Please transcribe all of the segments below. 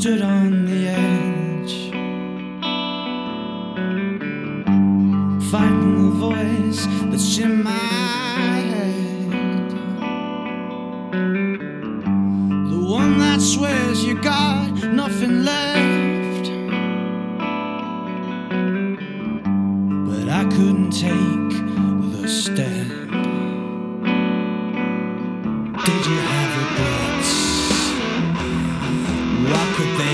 stood on the edge, fighting the voice that's in my head. The one that swears you got nothing left. But I couldn't take the step. Did you have regrets? What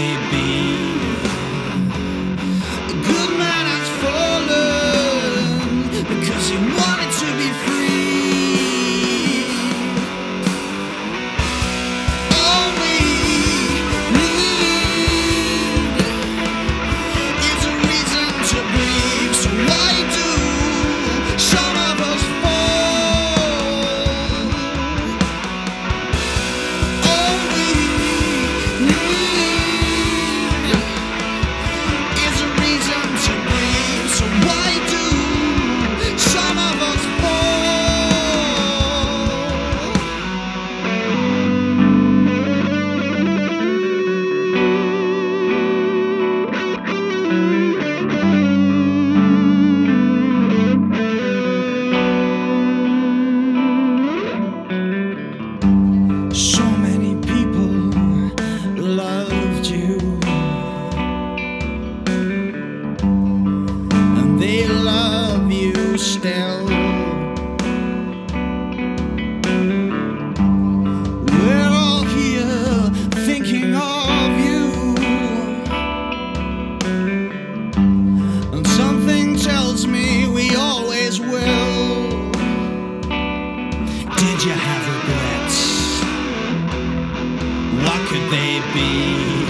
still. We're all here thinking of you, and something tells me we always will. Did you have regrets? What could they be?